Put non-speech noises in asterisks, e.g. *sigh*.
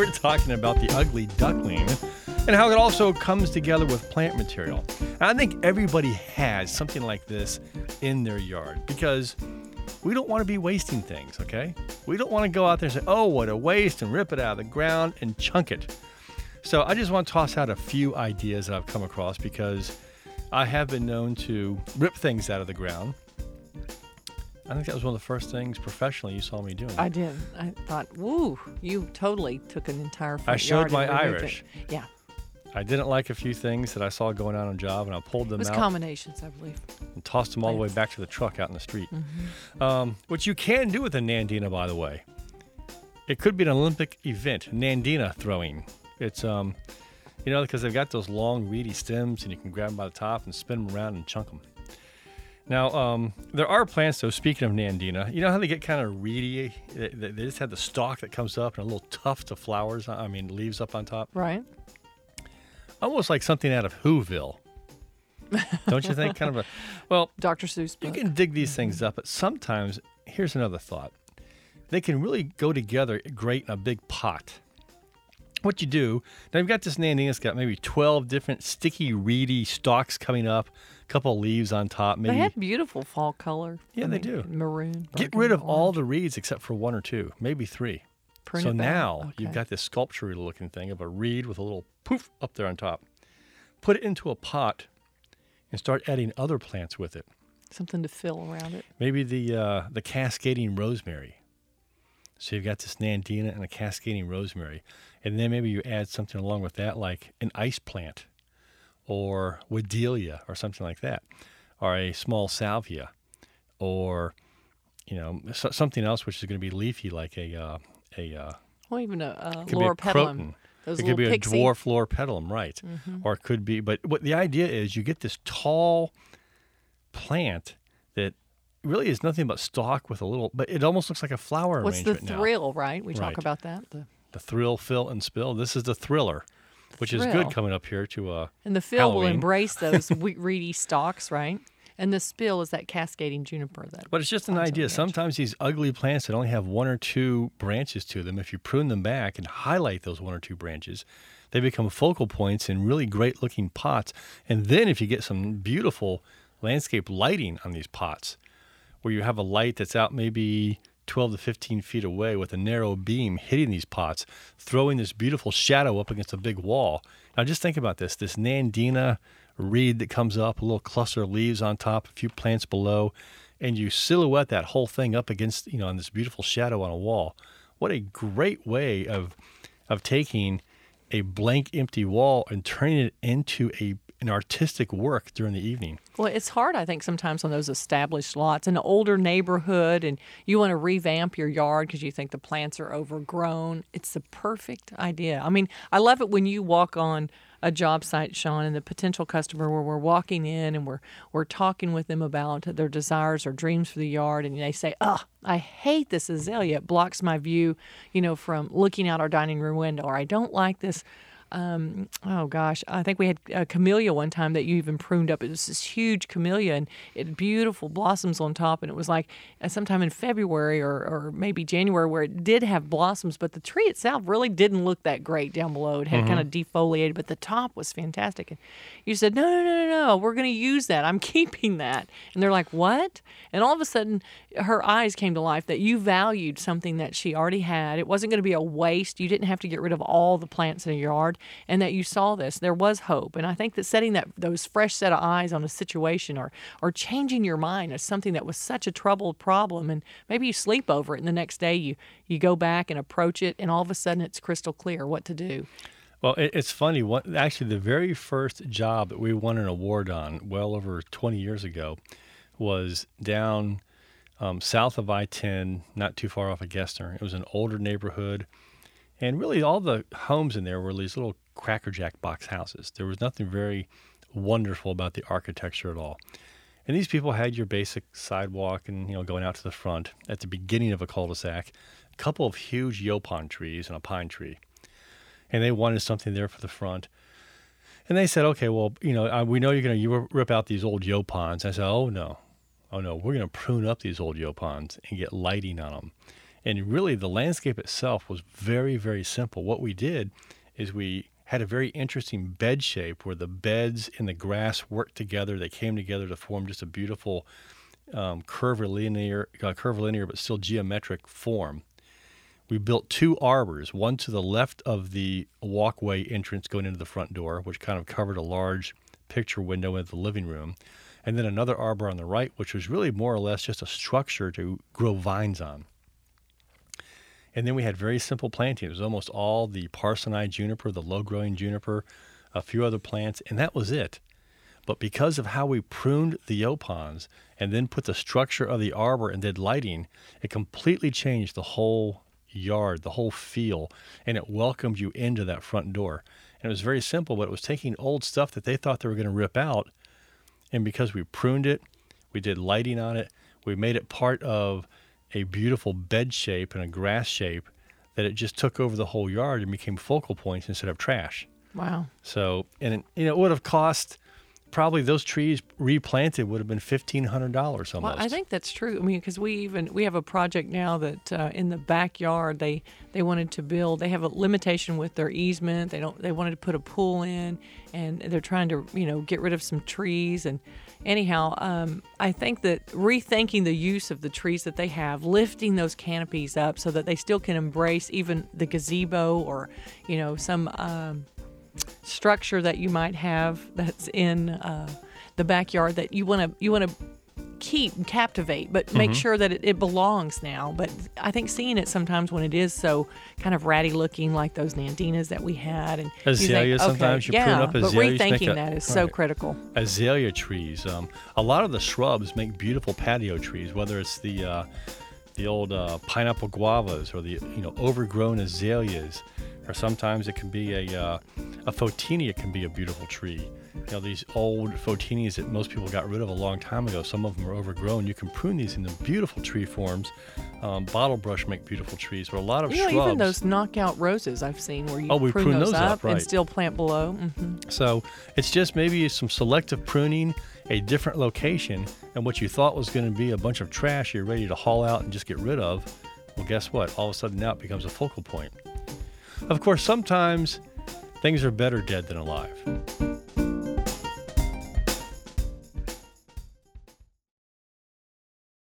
we're talking about the ugly duckling and how it also comes together with plant material. I think everybody has something like this in their yard because we don't want to be wasting things, okay? We don't want to go out there and say, oh, what a waste, and rip it out of the ground and chunk it. So I just want to toss out a few ideas that I've come across because I have been known to rip things out of the ground. I think that was one of the first things professionally you saw me doing. I did. I thought, woo, you totally took an entire front I showed my removed it. Irish. Yeah, I didn't like a few things that I saw going on on job, and I pulled them it was out combinations, I believe. and tossed them all the way back to the truck out in the street. Mm-hmm. Um, which you can do with a Nandina, by the way. It could be an Olympic event, Nandina throwing. It's um, you know, because they've got those long, reedy stems, and you can grab them by the top and spin them around and chunk them. Now, um, there are plants, though. Speaking of Nandina, you know how they get kind of reedy? They, they they just have the stalk that comes up and a little tuft of flowers. I mean, leaves up on top. Right? Almost like something out of Whoville. Don't you think? kind of a. *laughs* Well, Dr. Seuss you can dig these things up, but sometimes, here's another thought. They can really go together great in a big pot. What you do, now you've got this Nandina, it's got maybe 12 different sticky, reedy stalks coming up, a couple leaves on top, They maybe. have beautiful fall color. Yeah, I they mean, do. Maroon. Get rid of burgundy, all the reeds except for one or two, maybe three. Prune so now you've got this sculpture looking thing of a reed with a little poof up there on top. Put it into a pot and start adding other plants with it. something to fill around it. Maybe the uh, the cascading rosemary. So you've got this Nandina and a cascading rosemary, and then maybe you add something along with that, like an ice plant, or Wedelia, or something like that, or a small salvia, or you know so, something else which is going to be leafy, like a uh, a uh, Well, even a, could Loropetalum. Those it could be pixie. a dwarf Loropetalum, right? Mm-hmm. Or it could be, but what the idea is, you get this tall plant that really is nothing but stalk with a little, but it almost looks like a flower What's the arrangement now. thrill, right? We Right. talk about that. The, The thrill, fill, and spill. This is the thriller, which is good coming up here to uh, and the fill will embrace *laughs* those reedy stalks, right? And the spill is that cascading juniper. That But it's just an idea. Sometimes these ugly plants that only have one or two branches to them, if you prune them back and highlight those one or two branches, they become focal points in really great looking pots. And then if you get some beautiful landscape lighting on these pots, where you have a light that's out maybe 12 to 15 feet away with a narrow beam hitting these pots, throwing this beautiful shadow up against a big wall. Now just think about this this Nandina reed that comes up, a little cluster of leaves on top, a few plants below, and you silhouette that whole thing up against, you know, on this beautiful shadow on a wall. What a great way of of taking a blank empty wall and turning it into a an artistic work during the evening. Well, it's hard, I think, sometimes on those established lots, in an older neighborhood, and you want to revamp your yard because you think the plants are overgrown. It's the perfect idea. I mean, I love it when you walk on a job site, Sean, and the potential customer where we're walking in and we're we're talking with them about their desires or dreams for the yard, and they say, "Oh, I hate this azalea. It blocks my view, you know, from looking out our dining room window," or "I don't like this." Um, oh gosh, I think we had a camellia one time that you even pruned up. It was this huge camellia and it had beautiful blossoms on top. And it was like uh, sometime in February or, or maybe January where it did have blossoms, but the tree itself really didn't look that great down below. It had kind of defoliated, but the top was fantastic. And you said, no, no, no, no, no, we're going to use that. I'm *laughs* keeping that. And they're like, what? And all of a sudden, her eyes came to life that you valued something that she already had. It wasn't going to be a waste. You didn't have to get rid of all the plants in a yard, and that you saw this. There was hope, and I think that setting that those fresh set of eyes on a situation, or or changing your mind is something that was such a troubled problem, and maybe you sleep over it, and the next day you you go back and approach it, and all of a sudden it's crystal clear what to do. Well, it's funny. What, actually, the very first job that we won an award on, well over 20 years ago, was down um, south of I 10, not too far off of Gessner. It was an older neighborhood. And really, all the homes in there were these little crackerjack box houses. There was nothing very wonderful about the architecture at all. And these people had your basic sidewalk and, you know, going out to the front at the beginning of a cul de sac, a couple of huge yaupon trees and a pine tree and they wanted something there for the front. And they said, okay, well, you know, uh, we know you're going to rip out these old yaupons. I said, oh no, oh no, we're going to prune up these old yaupons and get lighting on them. And really, the landscape itself was very, very simple. What we did is we had a very interesting bed shape where the beds and the grass worked together. They came together to form just a beautiful um, curvilinear, uh, curvilinear, but still geometric form. We built two arbors, one to the left of the walkway entrance going into the front door, which kind of covered a large picture window into the living room, and then another arbor on the right, which was really more or less just a structure to grow vines on. And then we had very simple planting. It was almost all the Parsonii juniper, the low growing juniper, a few other plants, and that was it. But because of how we pruned the yaupons and then put the structure of the arbor and did lighting, it completely changed the whole yard, the whole feel, and it welcomed you into that front door. And it was very simple, but it was taking old stuff that they thought they were going to rip out. And because we pruned it, we did lighting on it, we made it part of a beautiful bed shape and a grass shape that it just took over the whole yard and became focal points instead of trash. Wow. So, and it, you know, it would have cost probably those trees replanted would have been fifteen hundred dollars almost. Well, I think that's true. I mean, because we even we have a project now that uh, in the backyard they they wanted to build. They have a limitation with their easement. They don't. They wanted to put a pool in, and they're trying to you know get rid of some trees. And anyhow, um, I think that rethinking the use of the trees that they have, lifting those canopies up so that they still can embrace even the gazebo or you know some. Um, structure that you might have that's in uh, the backyard that you want to you want to keep and captivate, but make sure that it, it belongs now. But I think seeing it sometimes when it is so kind of ratty looking, like those nandinas that we had, and you think, sometimes you yeah, prune up but azaleas, make rethinking a- that is so right. critical. azalea trees. Um, a lot of the shrubs make beautiful patio trees, whether it's the uh, the old uh, pineapple guavas or the you know overgrown azaleas, or sometimes it can be a uh, a photinia can be a beautiful tree. You know these old photinias that most people got rid of a long time ago. Some of them are overgrown. You can prune these into beautiful tree forms. Um, bottle brush make beautiful trees, but a lot of You know, even those knockout roses I've seen where you Oh, prune, prune those, those up, up, right. and still plant below. hmm So it's just maybe some selective pruning, a different location, and what you thought was going to be a bunch of trash you're ready to haul out and just get rid of. Well, guess what? All of a sudden now it becomes a focal point. Of course, sometimes things are better dead than alive.